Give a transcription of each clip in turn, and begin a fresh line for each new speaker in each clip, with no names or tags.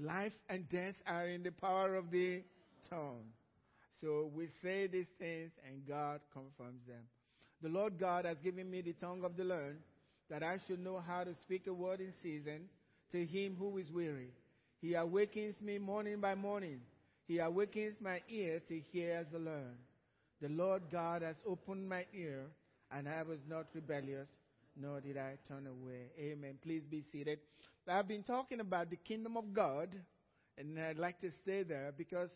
Life and death are in the power of the tongue. So we say these things and God confirms them. The Lord God has given me the tongue of the learned that I should know how to speak a word in season to him who is weary. He awakens me morning by morning. He awakens my ear to hear as the learned. The Lord God has opened my ear and I was not rebellious, nor did I turn away. Amen. Please be seated. I've been talking about the kingdom of God and I'd like to stay there because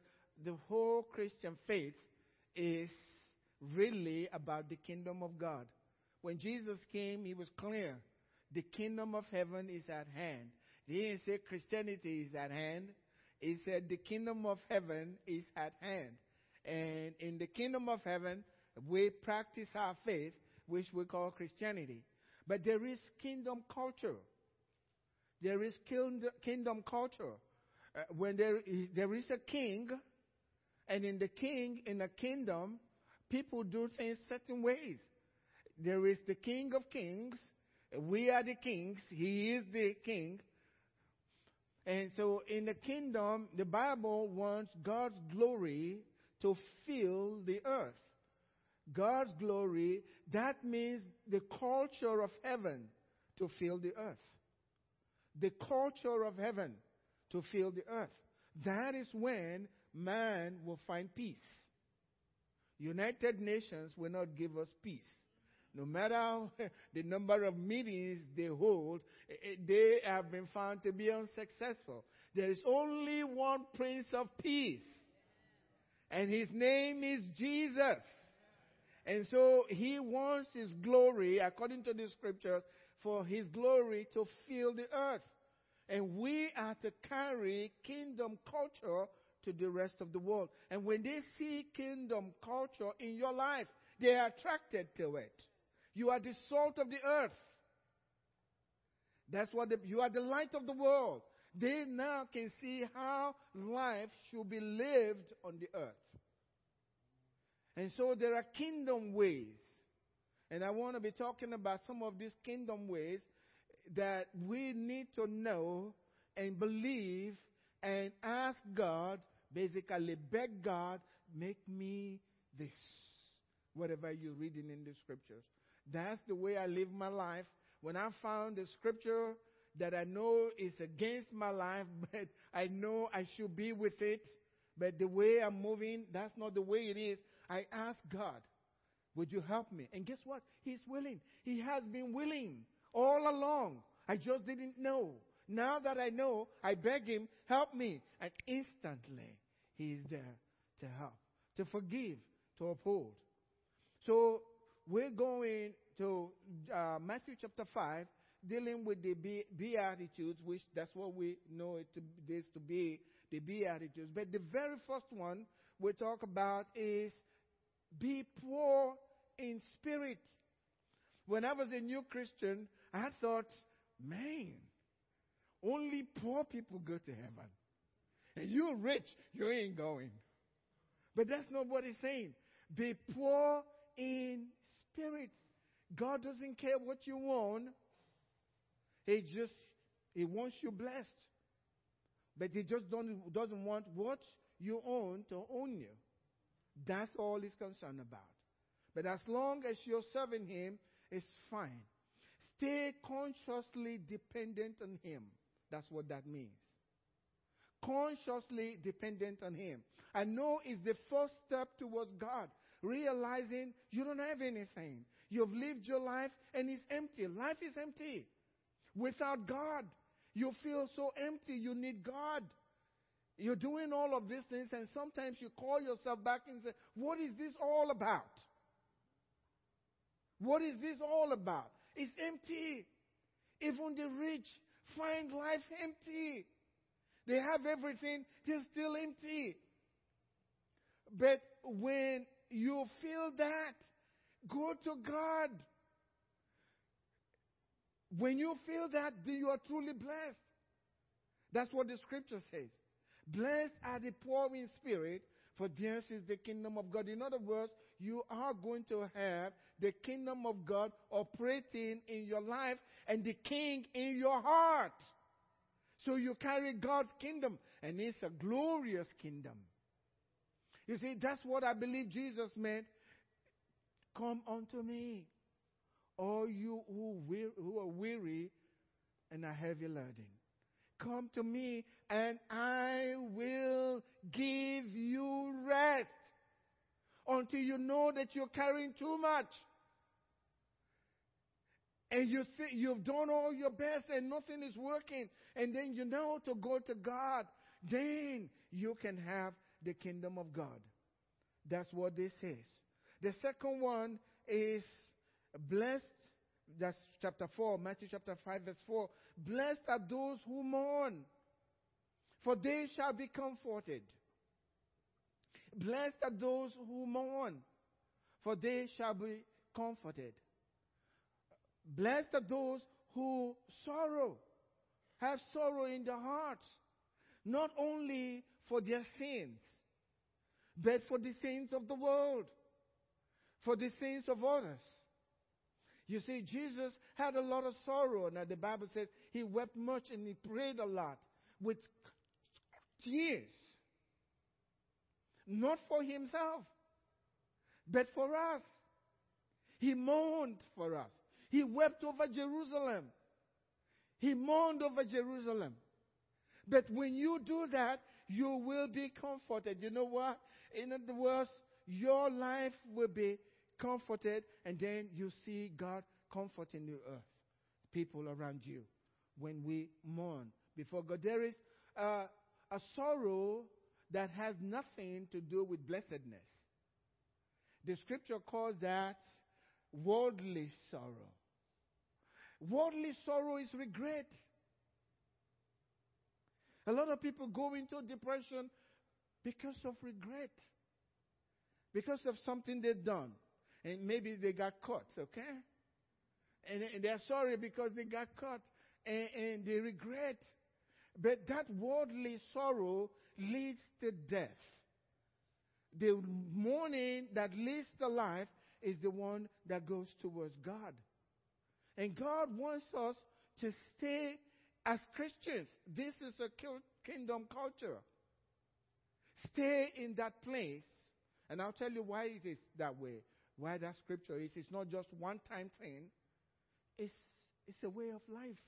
the whole Christian faith is really about the kingdom of God. When Jesus came, he was clear. The kingdom of heaven is at hand. He didn't say Christianity is at hand. He said the kingdom of heaven is at hand. And in the kingdom of heaven, we practice our faith, which we call Christianity. But there is kingdom culture. There is kingdom culture. Uh, when there is, there is a king, and in the king, in a kingdom, people do things certain ways. There is the King of Kings. We are the kings. He is the king. And so in the kingdom, the Bible wants God's glory to fill the earth. God's glory, that means the culture of heaven to fill the earth. The culture of heaven to fill the earth. That is when man will find peace. United Nations will not give us peace. No matter the number of meetings they hold, eh, eh, they have been found to be unsuccessful. There is only one Prince of Peace, and his name is Jesus. And so he wants his glory, according to the scriptures, for his glory to fill the earth. And we are to carry kingdom culture to the rest of the world. And when they see kingdom culture in your life, they are attracted to it. You are the salt of the earth. That's what the, you are the light of the world. They now can see how life should be lived on the earth. And so there are kingdom ways. And I want to be talking about some of these kingdom ways that we need to know and believe and ask God, basically beg God, make me this. Whatever you're reading in the scriptures. That's the way I live my life. When I found the scripture that I know is against my life, but I know I should be with it, but the way I'm moving, that's not the way it is. I ask God, would you help me? And guess what? He's willing. He has been willing all along. I just didn't know. Now that I know, I beg him, help me. And instantly, he is there to help, to forgive, to uphold. So we're going to uh, Matthew chapter 5, dealing with the Beatitudes, which that's what we know it to, this to be, the Beatitudes. But the very first one we talk about is be poor in spirit. When I was a new Christian, I thought, man, only poor people go to heaven. And you're rich, you ain't going. But that's not what he's saying. Be poor in spirit. God doesn't care what you want. He just, He wants you blessed. But He just don't, doesn't want what you own to own you. That's all He's concerned about. But as long as you're serving Him, it's fine. Stay consciously dependent on Him. That's what that means. Consciously dependent on Him. I know it's the first step towards God realizing you don't have anything. You've lived your life and it's empty. Life is empty. Without God, you feel so empty. You need God. You're doing all of these things, and sometimes you call yourself back and say, What is this all about? What is this all about? It's empty. Even the rich find life empty. They have everything, they're still empty. But when you feel that, go to God. When you feel that, you are truly blessed. That's what the scripture says. Blessed are the poor in spirit, for theirs is the kingdom of God. In other words, you are going to have the kingdom of God operating in your life and the king in your heart. So you carry God's kingdom, and it's a glorious kingdom. You see, that's what I believe Jesus meant. Come unto me, all you who, who are weary and are heavy laden. Come to me, and I will give you rest until you know that you're carrying too much. And you see, you've done all your best and nothing is working. And then you know to go to God. Then you can have the kingdom of God. That's what this is. The second one is blessed. That's chapter 4, Matthew chapter 5, verse 4. Blessed are those who mourn, for they shall be comforted. Blessed are those who mourn, for they shall be comforted. Blessed are those who sorrow, have sorrow in their hearts, not only for their sins, but for the sins of the world, for the sins of others. You see, Jesus had a lot of sorrow. Now, the Bible says he wept much and he prayed a lot with tears. Not for himself, but for us. He mourned for us. He wept over Jerusalem. He mourned over Jerusalem. But when you do that, you will be comforted. You know what? In other words, your life will be comforted, and then you see God comforting the earth, people around you, when we mourn before God. There is uh, a sorrow that has nothing to do with blessedness. The scripture calls that worldly sorrow. Worldly sorrow is regret. A lot of people go into depression because of regret, because of something they've done. And maybe they got caught, okay? And, and they're sorry because they got caught and, and they regret. But that worldly sorrow leads to death. The mourning that leads to life is the one that goes towards God. And God wants us to stay as Christians. This is a kingdom culture. Stay in that place. And I'll tell you why it is that way. Why that scripture is. It's not just one time thing. It's, it's a way of life.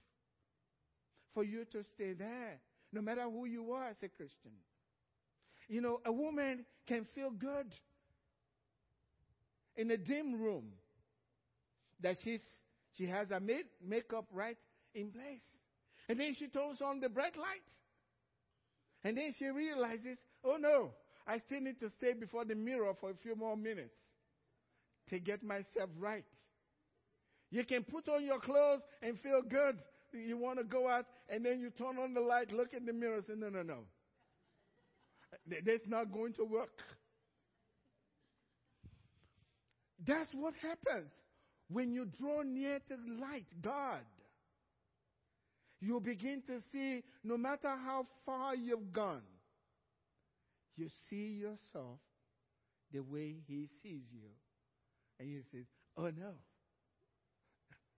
For you to stay there. No matter who you are as a Christian. You know, a woman can feel good in a dim room that she's she has her make, makeup right in place. And then she turns on the bright light. And then she realizes, oh no, I still need to stay before the mirror for a few more minutes to get myself right. You can put on your clothes and feel good. You want to go out and then you turn on the light, look in the mirror say, no, no, no. That's not going to work. That's what happens when you draw near to light, God. You begin to see, no matter how far you've gone, you see yourself the way He sees you. And He says, Oh no.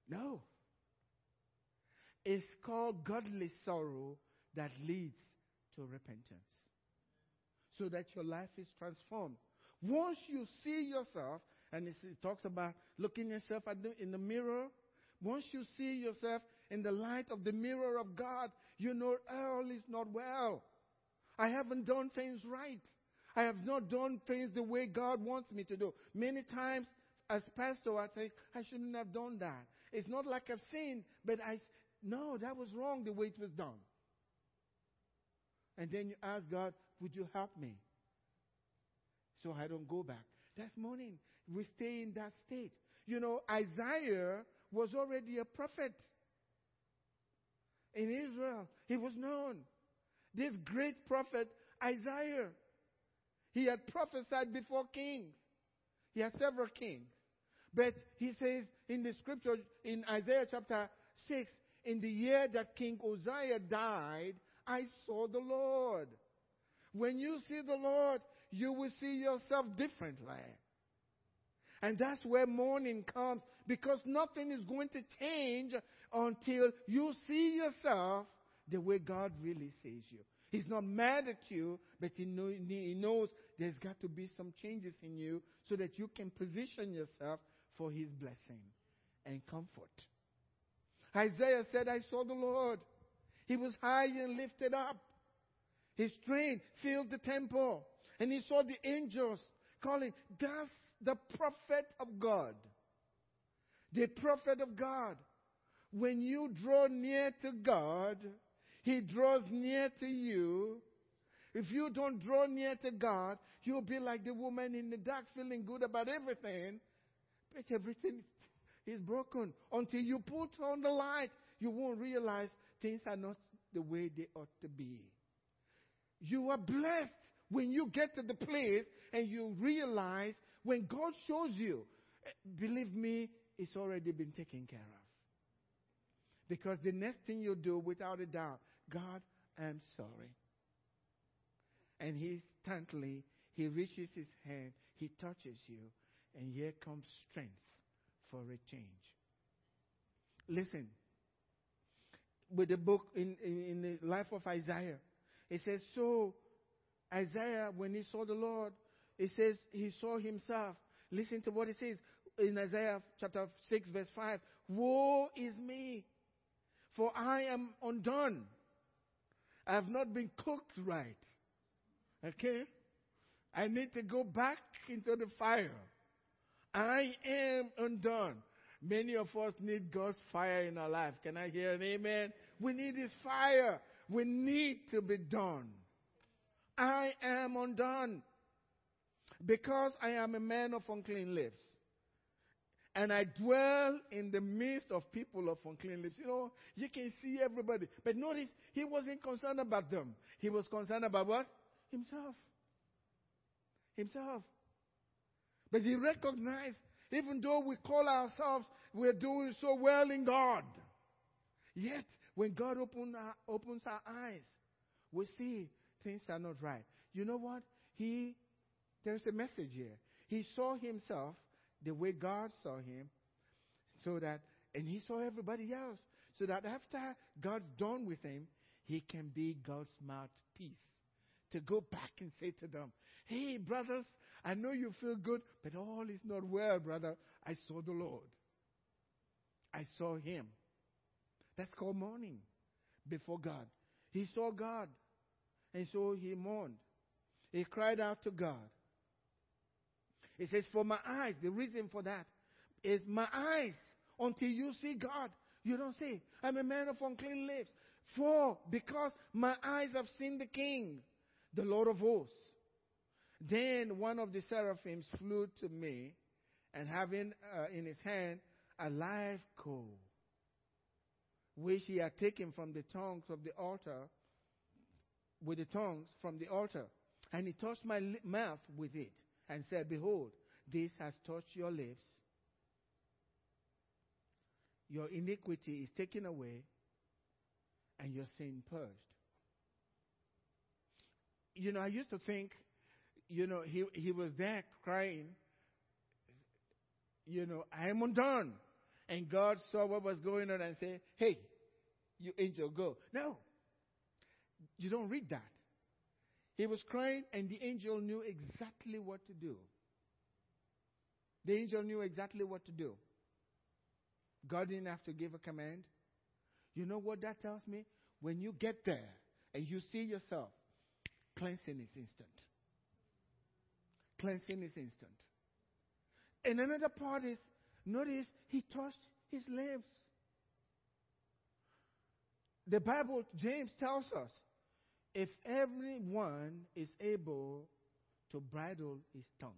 No. It's called godly sorrow that leads to repentance so that your life is transformed. Once you see yourself, and it talks about looking yourself the, in the mirror, once you see yourself in the light of the mirror of God, you know all is not well. I haven't done things right. I have not done things the way God wants me to do. Many times, as pastor, I think I shouldn't have done that. It's not like I've sinned, but I no, that was wrong the way it was done. And then you ask God, would you help me? So I don't go back. That's mourning. We stay in that state. You know, Isaiah was already a prophet in Israel. He was known. This great prophet, Isaiah, he had prophesied before kings. He had several kings. But he says in the scripture in Isaiah chapter 6, in the year that King Uzziah died, I saw the Lord. When you see the Lord, you will see yourself differently. And that's where mourning comes because nothing is going to change until you see yourself the way God really sees you. He's not mad at you, but he, know, he knows there's got to be some changes in you so that you can position yourself for his blessing and comfort. Isaiah said, I saw the Lord. He was high and lifted up. His train filled the temple. And he saw the angels calling, That's the prophet of God. The prophet of God. When you draw near to God, He draws near to you. If you don't draw near to God, you'll be like the woman in the dark feeling good about everything, everything is broken. Until you put on the light, you won't realize things are not the way they ought to be. You are blessed when you get to the place and you realize when God shows you, eh, believe me, it's already been taken care of. Because the next thing you do, without a doubt, God, I'm sorry. And he instantly, he reaches his hand, he touches you, and here comes strength for a change. Listen, with the book in, in, in the life of Isaiah, it says, So Isaiah, when he saw the Lord, it says he saw himself. Listen to what it says in Isaiah chapter 6, verse 5. Woe is me, for I am undone. I have not been cooked right. Okay? I need to go back into the fire. I am undone. Many of us need God's fire in our life. Can I hear an amen? We need His fire. We need to be done. I am undone because I am a man of unclean lips. And I dwell in the midst of people of unclean lips. You know, you can see everybody. But notice, he wasn't concerned about them. He was concerned about what? Himself. Himself. But he recognized, even though we call ourselves, we're doing so well in God. Yet, when God our, opens our eyes, we see things are not right. You know what? He, there's a message here. He saw himself the way God saw him, so that, and he saw everybody else, so that after God's done with him, he can be God's mouthpiece to go back and say to them, Hey, brothers, I know you feel good, but all is not well, brother. I saw the Lord. I saw him. That's called mourning before God. He saw God, and so he mourned. He cried out to God. He says, For my eyes, the reason for that is my eyes. Until you see God, you don't say, I'm a man of unclean lips. For, because my eyes have seen the King, the Lord of hosts. Then one of the seraphims flew to me, and having uh, in his hand a live coal, which he had taken from the tongues of the altar, with the tongues from the altar. And he touched my li- mouth with it, and said, Behold, this has touched your lips. Your iniquity is taken away, and your sin purged. You know, I used to think, you know, he, he was there crying, you know, I am undone. And God saw what was going on and said, Hey, you angel, go. No. You don't read that. He was crying, and the angel knew exactly what to do. The angel knew exactly what to do. God didn't have to give a command. You know what that tells me? When you get there and you see yourself, cleansing is instant. Cleansing is instant. And another part is notice he touched his lips. The Bible, James tells us, if everyone is able to bridle his tongue,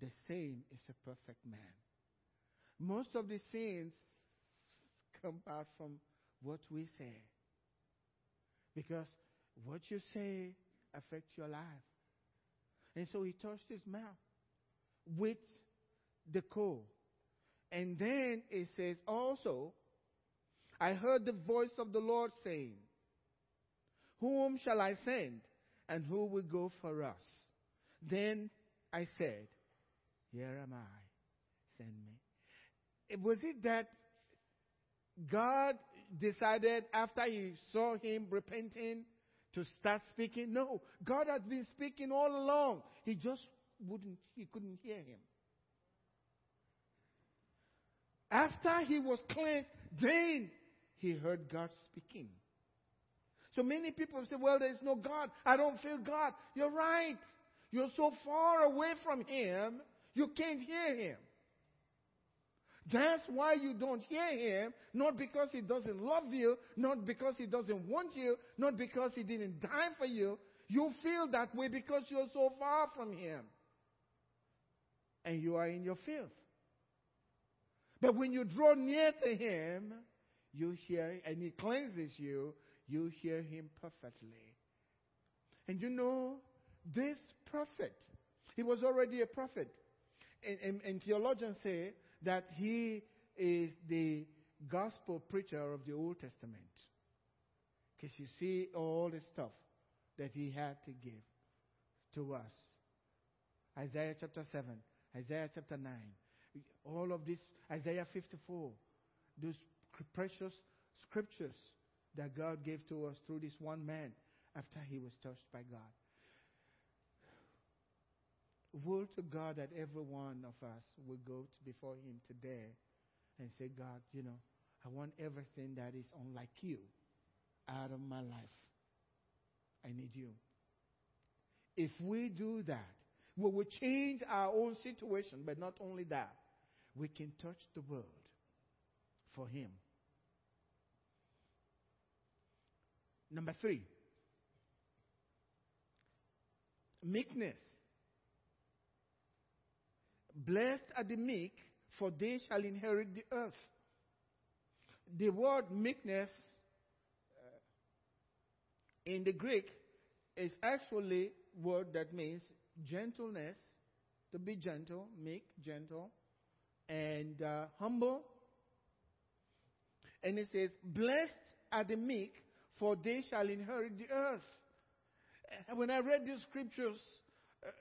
the same is a perfect man. Most of the sins come out from what we say. Because what you say affects your life. And so he touched his mouth with the coal. And then it says also, I heard the voice of the Lord saying, Whom shall I send? And who will go for us? Then I said, Here am I. Send me. It, was it that God decided after he saw him repenting to start speaking. No, God had been speaking all along. He just wouldn't, he couldn't hear him. After he was cleansed, then he heard God speaking. So many people say, well, there's no God. I don't feel God. You're right. You're so far away from Him, you can't hear Him. That's why you don't hear Him, not because He doesn't love you, not because He doesn't want you, not because He didn't die for you. You feel that way because you're so far from Him. And you are in your filth. But when you draw near to Him, you hear, and He cleanses you, you hear Him perfectly. And you know, this prophet, he was already a prophet. And, and, and theologians say that he is the gospel preacher of the Old Testament. Because you see all the stuff that he had to give to us. Isaiah chapter 7, Isaiah chapter 9, all of this, Isaiah 54, those precious scriptures that God gave to us through this one man after he was touched by God. Woe to God that every one of us will go before Him today and say, God, you know, I want everything that is unlike you out of my life. I need you. If we do that, we will change our own situation, but not only that, we can touch the world for Him. Number three, meekness. Blessed are the meek, for they shall inherit the earth. The word meekness uh, in the Greek is actually word that means gentleness, to be gentle, meek, gentle, and uh, humble. And it says, Blessed are the meek, for they shall inherit the earth. And when I read these scriptures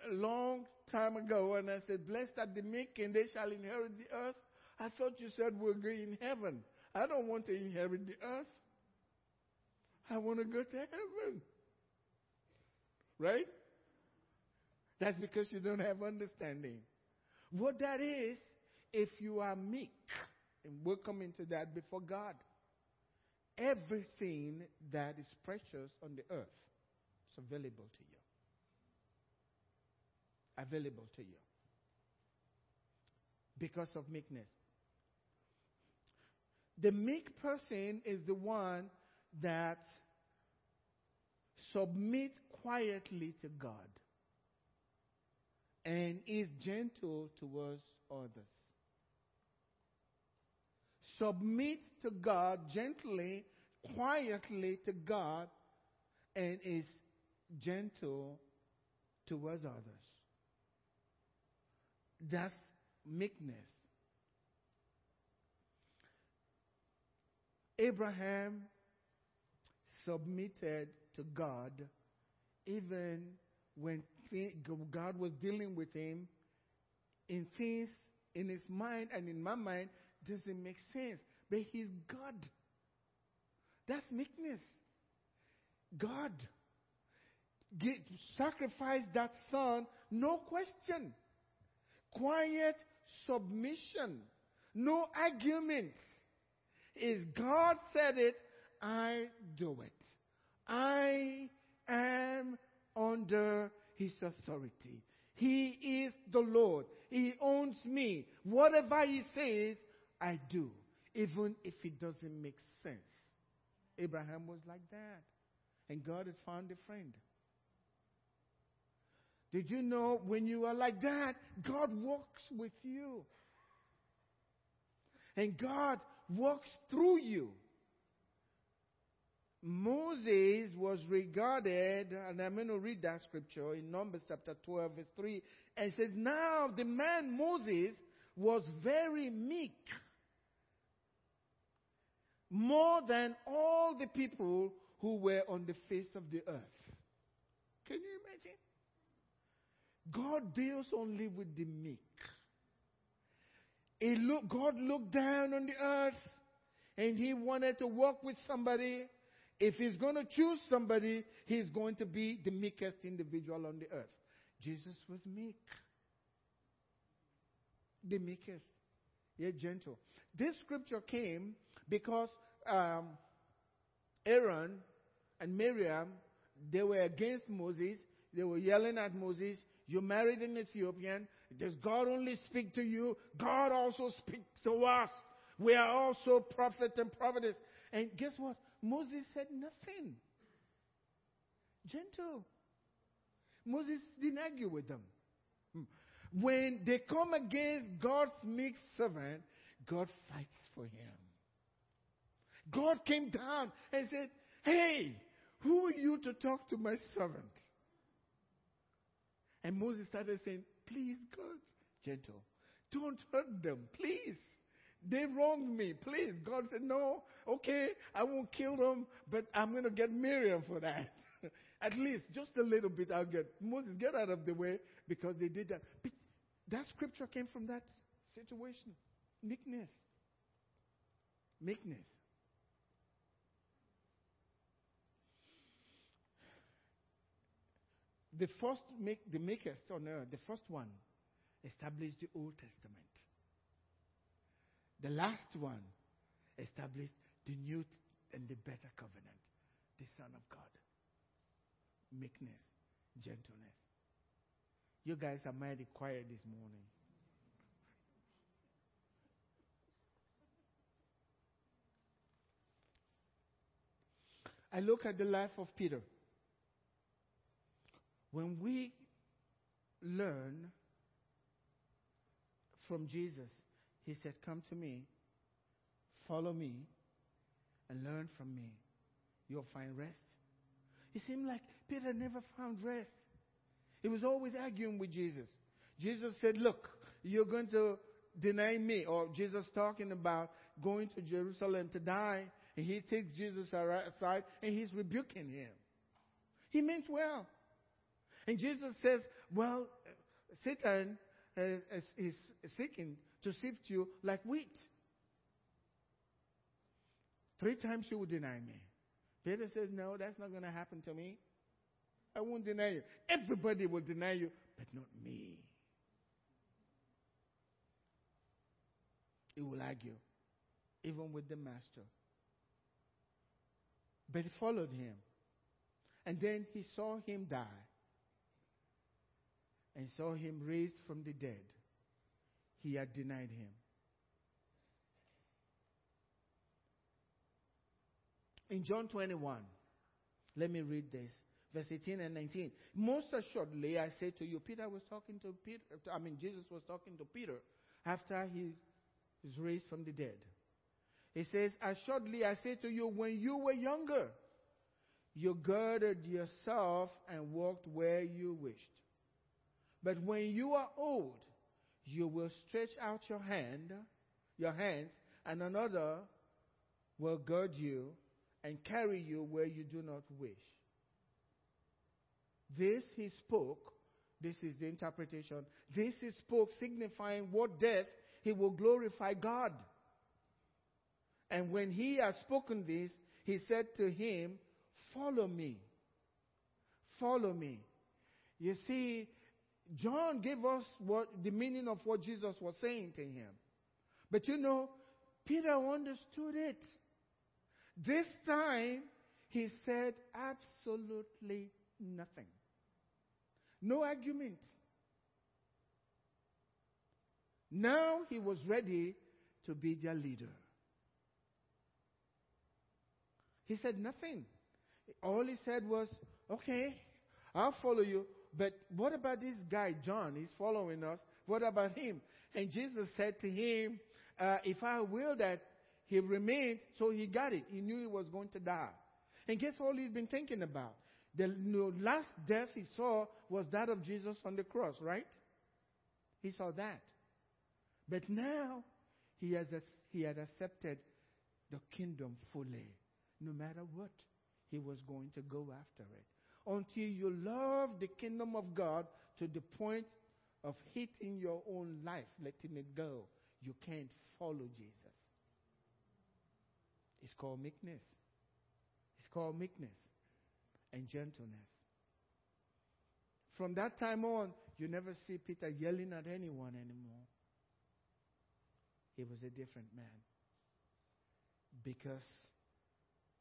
a long time ago, and I said, Blessed are the meek, and they shall inherit the earth, I thought you said we're going in heaven. I don't want to inherit the earth. I want to go to heaven. Right? That's because you don't have understanding. What that is, if you are meek, and we'll come into that before God, everything that is precious on the earth is available to you. Available to you. Because of meekness. The meek person is the one that submits quietly to God and is gentle towards others submit to God gently, quietly to God, and is gentle towards others. That's meekness. Abraham submitted to God even when God was dealing with him in things in his mind and in my mind doesn't make sense. But He's God. That's meekness. God sacrificed that son, no question. Quiet submission, no argument. Is God said it, I do it. I am under his authority. He is the Lord. He owns me. Whatever he says, I do, even if it doesn't make sense. Abraham was like that. And God had found a friend. Did you know when you are like that, God walks with you? And God walks through you. Moses was regarded, and I'm going to read that scripture in Numbers chapter 12, verse 3, and says, Now the man Moses was very meek more than all the people who were on the face of the earth. Can you? God deals only with the meek. Look, God looked down on the earth and he wanted to work with somebody. If he's going to choose somebody, he's going to be the meekest individual on the earth. Jesus was meek. The meekest. Yet gentle. This scripture came because um, Aaron and Miriam, they were against Moses. They were yelling at Moses, You married an Ethiopian. Does God only speak to you? God also speaks to us. We are also prophets and prophetess. And guess what? Moses said nothing. Gentle. Moses didn't argue with them. Hmm. When they come against God's meek servant, God fights for him. God came down and said, Hey, who are you to talk to my servant? And Moses started saying, Please, God, gentle, don't hurt them, please. They wronged me, please. God said, No, okay, I won't kill them, but I'm going to get Miriam for that. At least, just a little bit, I'll get. Moses, get out of the way because they did that. But that scripture came from that situation meekness. Meekness. The first make the makers on earth, the first one established the Old Testament. The last one established the new and the better covenant, the Son of God. Meekness, gentleness. You guys are mighty quiet this morning. I look at the life of Peter. When we learn from Jesus, he said, Come to me, follow me, and learn from me. You'll find rest. It seemed like Peter never found rest. He was always arguing with Jesus. Jesus said, Look, you're going to deny me. Or Jesus talking about going to Jerusalem to die. And he takes Jesus aside and he's rebuking him. He meant well. And Jesus says, Well, Satan is, seeking to sift you like wheat. Three times you will deny me. Peter says, No, that's not going to happen to me. I won't deny you. Everybody will deny you, but not me. He will argue, even with the master. But he followed him. And then he saw him die and saw him raised from the dead, he had denied him. In John 21, let me read this, verse 18 and 19. Most assuredly, I say to you, Peter was talking to Peter, I mean, Jesus was talking to Peter after he was raised from the dead. He says, Assuredly, I say to you, when you were younger, you girded yourself and walked where you wished. But when you are old, you will stretch out your hand, your hands, and another will gird you and carry you where you do not wish. This he spoke, this is the interpretation. This he spoke, signifying what death he will glorify God. And when he had spoken this, he said to him, Follow me. Follow me. You see, John gave us what the meaning of what Jesus was saying to him. But you know, Peter understood it. This time, he said absolutely nothing. No argument. Now he was ready to be their leader. He said nothing. All he said was, Okay, I'll follow you, but what about this guy, John? He's following us. What about him? And Jesus said to him, uh, If I will that he remains, so he got it. He knew he was going to die. And guess all he's been thinking about? The last death he saw was that of Jesus on the cross, right? He saw that. But now he has he had accepted the kingdom fully. No matter what, he was going to go after it until you love the kingdom of God to the point of hating your own life, letting it go. You can't follow Jesus. It's called meekness. It's called meekness and gentleness. From that time on, you never see Peter yelling at anyone anymore. He was a different man because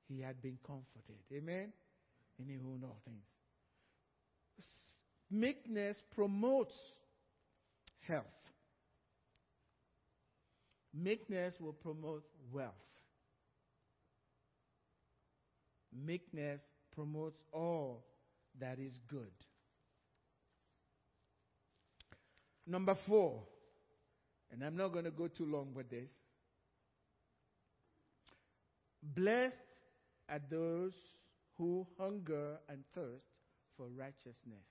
he had been comforted. Amen? And he owned all things. Meekness promotes health. Meekness will promote wealth. Meekness promotes all that is good. Number four, and I'm not going to go too long with this. Blessed are those who hunger and thirst for righteousness,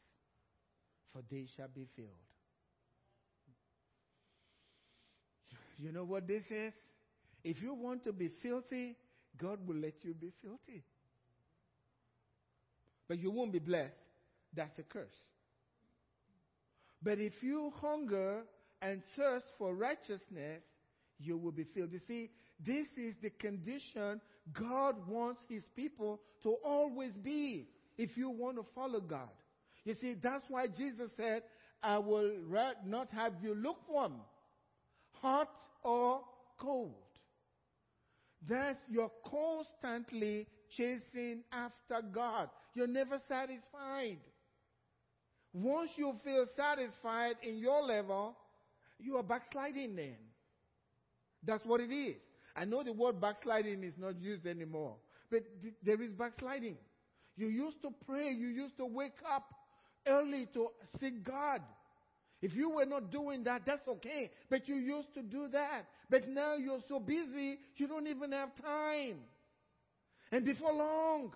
for they shall be filled. You know what this is? If you want to be filthy, God will let you be filthy. But you won't be blessed. That's a curse. But if you hunger and thirst for righteousness, you will be filled. You see, this is the condition God wants His people to always be if you want to follow God. You see, that's why Jesus said, I will not have you lukewarm, hot or cold. That's you're constantly chasing after God. You're never satisfied. Once you feel satisfied in your level, you are backsliding then. That's what it is. I know the word backsliding is not used anymore, but th- there is backsliding. You used to pray, you used to wake up early to seek God. If you were not doing that, that's okay. But you used to do that. But now you're so busy, you don't even have time. And before long,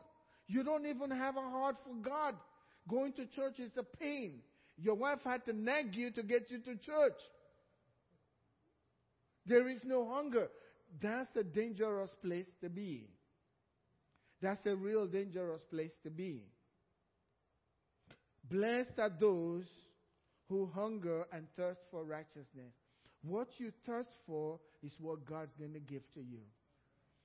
you don't even have a heart for God. Going to church is a pain. Your wife had to nag you to get you to church. There is no hunger. That's a dangerous place to be. That's a real dangerous place to be. Blessed are those who hunger and thirst for righteousness. What you thirst for is what God's going to give to you.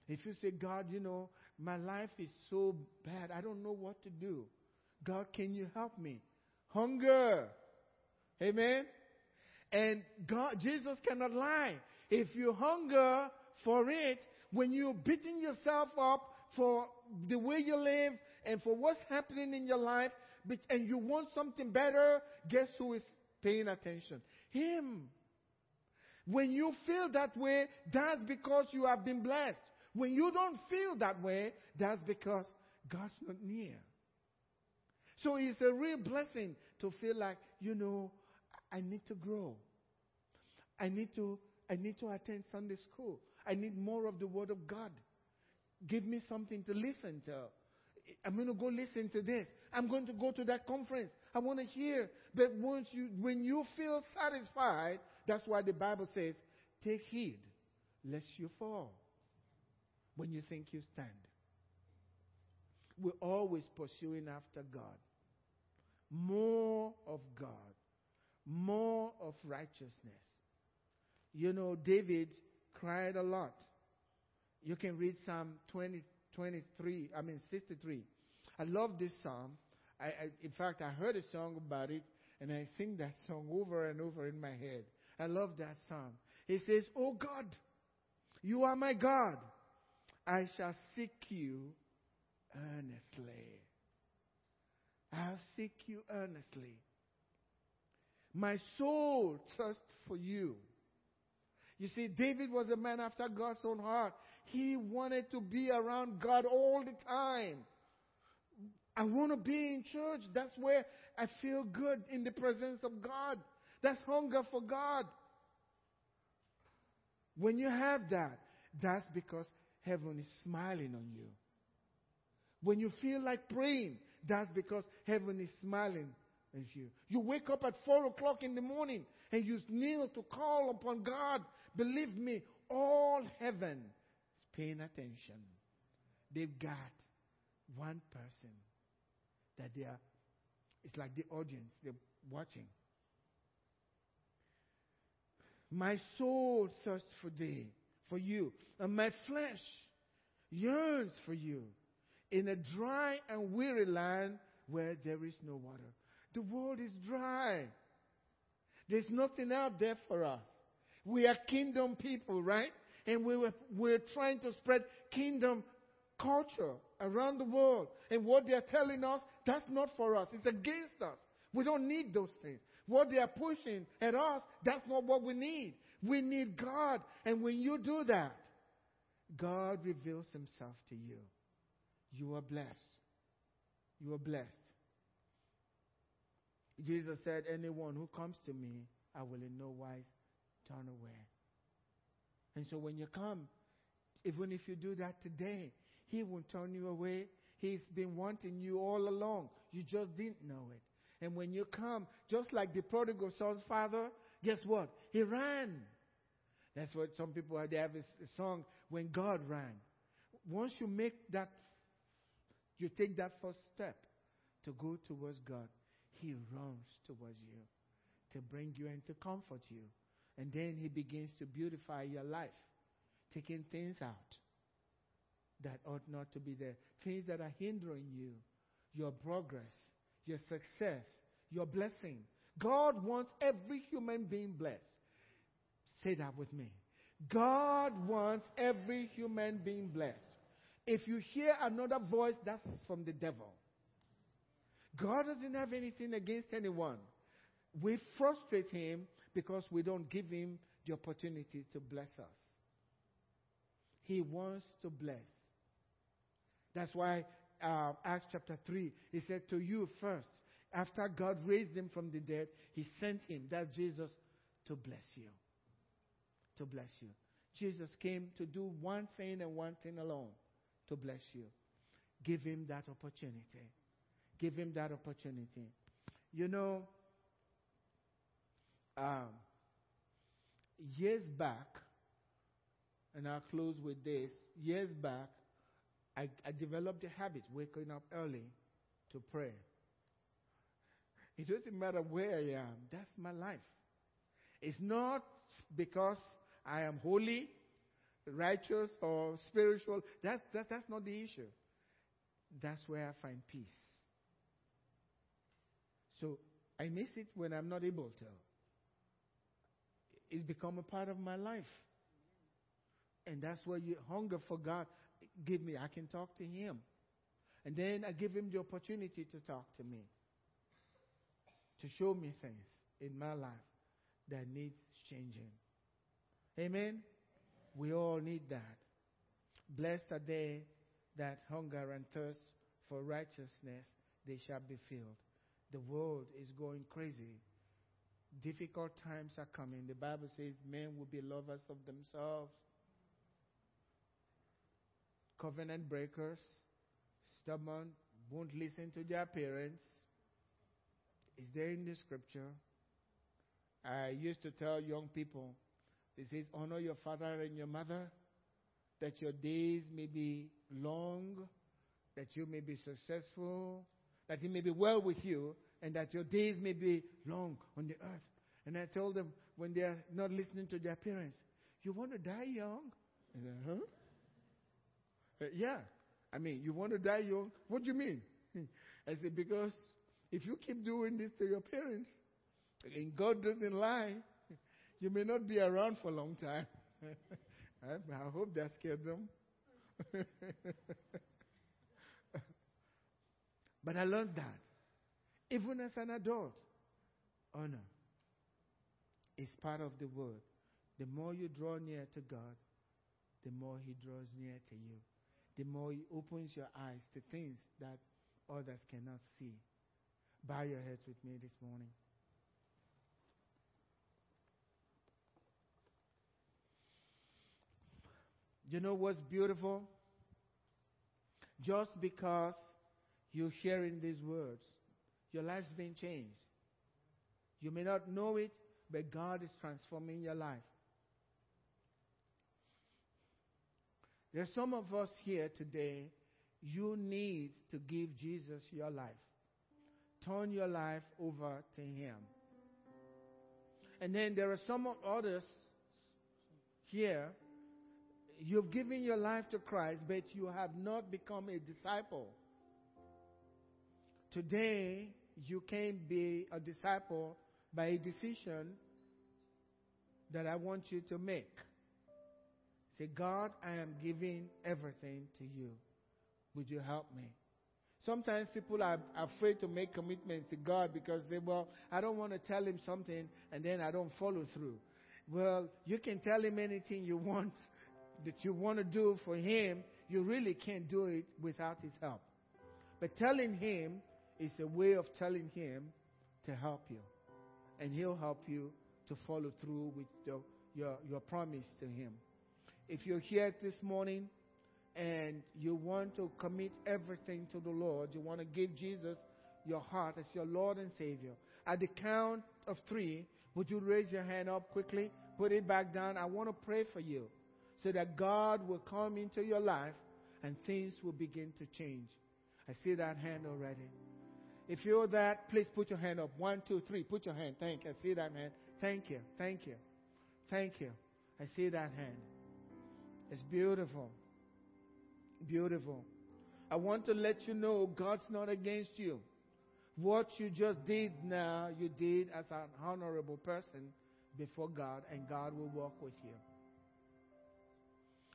If you say, God, you know, my life is so bad, I don't know what to do. God, can you help me? Hunger. Amen. And God, Jesus cannot lie. If you hunger for it, when you're beating yourself up for the way you live and for what's happening in your life, and you want something better, guess who is paying attention? Him. When you feel that way, that's because you have been blessed. When you don't feel that way, that's because God's not near. So it's a real blessing to feel like, you know, I need to grow. I need to, I need to attend Sunday school. I need more of the Word of God. Give me something to listen to. I'm going to go listen to this. I'm going to go to that conference. I want to hear. But once you, when you feel satisfied, that's why the Bible says, take heed lest you fall when you think you stand. We're always pursuing after God. More of God. More of righteousness. You know, David cried a lot. You can read Psalm 20, 23, I mean 63. I love this psalm. I, I, in fact, I heard a song about it, and I sing that song over and over in my head. I love that psalm. It says, Oh God, you are my God. I shall seek you earnestly. I'll seek you earnestly. My soul thirsts for you. You see, David was a man after God's own heart. He wanted to be around God all the time. I want to be in church. That's where I feel good in the presence of God. That's hunger for God. When you have that, that's because heaven is smiling on you. When you feel like praying, that's because heaven is smiling on you. You wake up at four o'clock in the morning and you kneel to call upon God. Believe me, all heaven is paying attention. They've got one person that they are, it's like the audience, they're watching. My soul thirsts for thee, for you, and my flesh yearns for you in a dry and weary land where there is no water. The world is dry. There's nothing out there for us. We are kingdom people, right? And we were, we're trying to spread kingdom culture around the world. And what they're telling us, that's not for us. It's against us. We don't need those things. What they are pushing at us, that's not what we need. We need God. And when you do that, God reveals himself to you. You are blessed. You are blessed. Jesus said, Anyone who comes to me, I will in no wise turn away. And so when you come, even if you do that today, He won't turn you away. He's been wanting you all along. You just didn't know it. And when you come, just like the prodigal son's father, guess what? He ran. That's what some people have. they have a, song when God ran. Once you make that, you take that first step to go towards God, He runs towards you to bring you and to comfort you. And then He begins to beautify your life, taking things out that ought not to be there, things that are hindering you, your progress, your success, your blessing. God wants every human being blessed. Say that with me. God wants every human being blessed. If you hear another voice, that's from the devil. God doesn't have anything against anyone. We frustrate him because we don't give him the opportunity to bless us. He wants to bless. That's why uh, Acts chapter 3, he said, To you first, after God raised him from the dead, he sent him, that Jesus, to bless you to bless you. Jesus came to do one thing and one thing alone to bless you. Give him that opportunity. Give him that opportunity. You know, um, years back, and I'll close with this. Years back, I, I developed a habit waking up early to pray. It doesn't matter where I am, that's my life. It's not because I am holy, righteous, or spiritual. That, that, that's not the issue. That's where I find peace. So I miss it when I'm not able to. It's become a part of my life. And that's where you hunger for God. Give me, I can talk to Him. And then I give Him the opportunity to talk to me, to show me things in my life that needs changing. Amen? We all need that. Blessed are they that hunger and thirst for righteousness, they shall be filled. The world is going crazy. Difficult times are coming. The Bible says men will be lovers of themselves, covenant breakers, stubborn, won't listen to their parents. Is there in the scripture? I used to tell young people it says, Honor your father and your mother, that your days may be long, that you may be successful, that it may be well with you, and that your days may be long on the earth. And I told them when they are not listening to their parents, You want to die young? And huh? Uh, yeah. I mean, you want to die young? What do you mean? I said, Because if you keep doing this to your parents, and God doesn't lie, you may not be around for a long time. I, I hope that scared them. but I learned that. Even as an adult, honor is part of the word. The more you draw near to God, the more He draws near to you. The more He opens your eyes to things that others cannot see. Bow your heads with me this morning. You know what's beautiful? Just because you're sharing these words, your life's been changed. You may not know it, but God is transforming your life. There's some of us here today, you need to give Jesus your life. Turn your life over to Him. And then there are some others here you've given your life to Christ, but you have not become a disciple. Today, you can't be a disciple by a decision that I want you to make. Say, God, I am giving everything to you. Would you help me? Sometimes people are afraid to make commitments to God because they, well, I don't want to tell him something and then I don't follow through. Well, you can tell him anything you want that you want to do for him. You really can't do it without his help. But telling him is a way of telling him to help you. And he'll help you to follow through with the, your, your promise to him. If you're here this morning and you want to commit everything to the Lord, you want to give Jesus your heart as your Lord and Savior, at the count of three, would you raise your hand up quickly? Put it back down. I want to pray for you so that God will come into your life and things will begin to change. I see that hand already. If you're that, please put your hand up. One, two, three. Put your hand. Thank you. I see that hand. Thank you. Thank you. Thank you. I see that hand. It's beautiful. Beautiful. I want to let you know God's not against you. What you just did now, you did as an honorable person before God, and God will walk with you.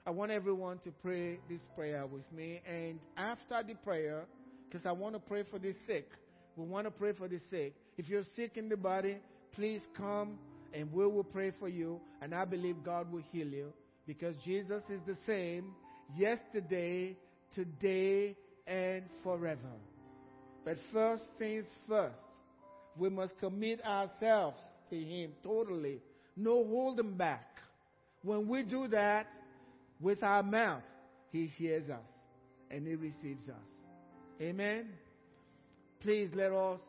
I want everyone to pray this prayer with me, and after the prayer, because I want to pray for the sick, we want to pray for the sick. If you're sick in the body, please come and we will pray for you, and I believe God will heal you because Jesus is the same yesterday, today, and forever. But first things first, we must commit ourselves to Him totally. No holding back. When we do that with our mouth, He hears us and He receives us. Amen. Please let us,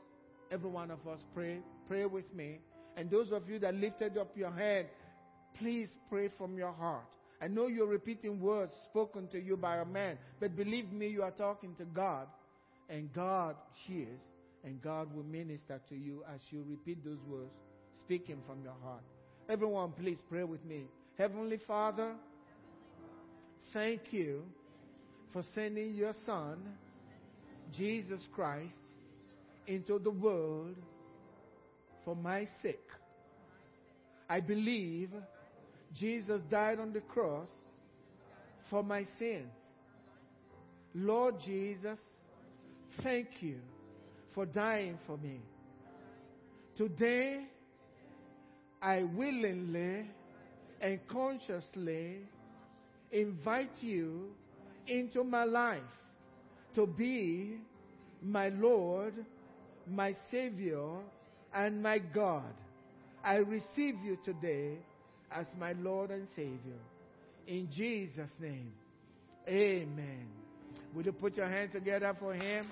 every one of us, pray. Pray with me. And those of you that lifted up your hand, Please pray from your heart. I know you're repeating words spoken to you by a man, but believe me, you are talking to God, and God hears, and God will minister to you as you repeat those words, speaking from your heart. Everyone, please pray with me. Heavenly Father, thank you for sending your Son, Jesus Christ, into the world for my sake. I believe Jesus died on the cross for my sins. Lord Jesus, thank you for dying for me. Today, I willingly and consciously invite you into my life to be my Lord, my Savior, and my God. I receive you today as my Lord and Savior. In Jesus' name, amen. Will you put your hands together for him?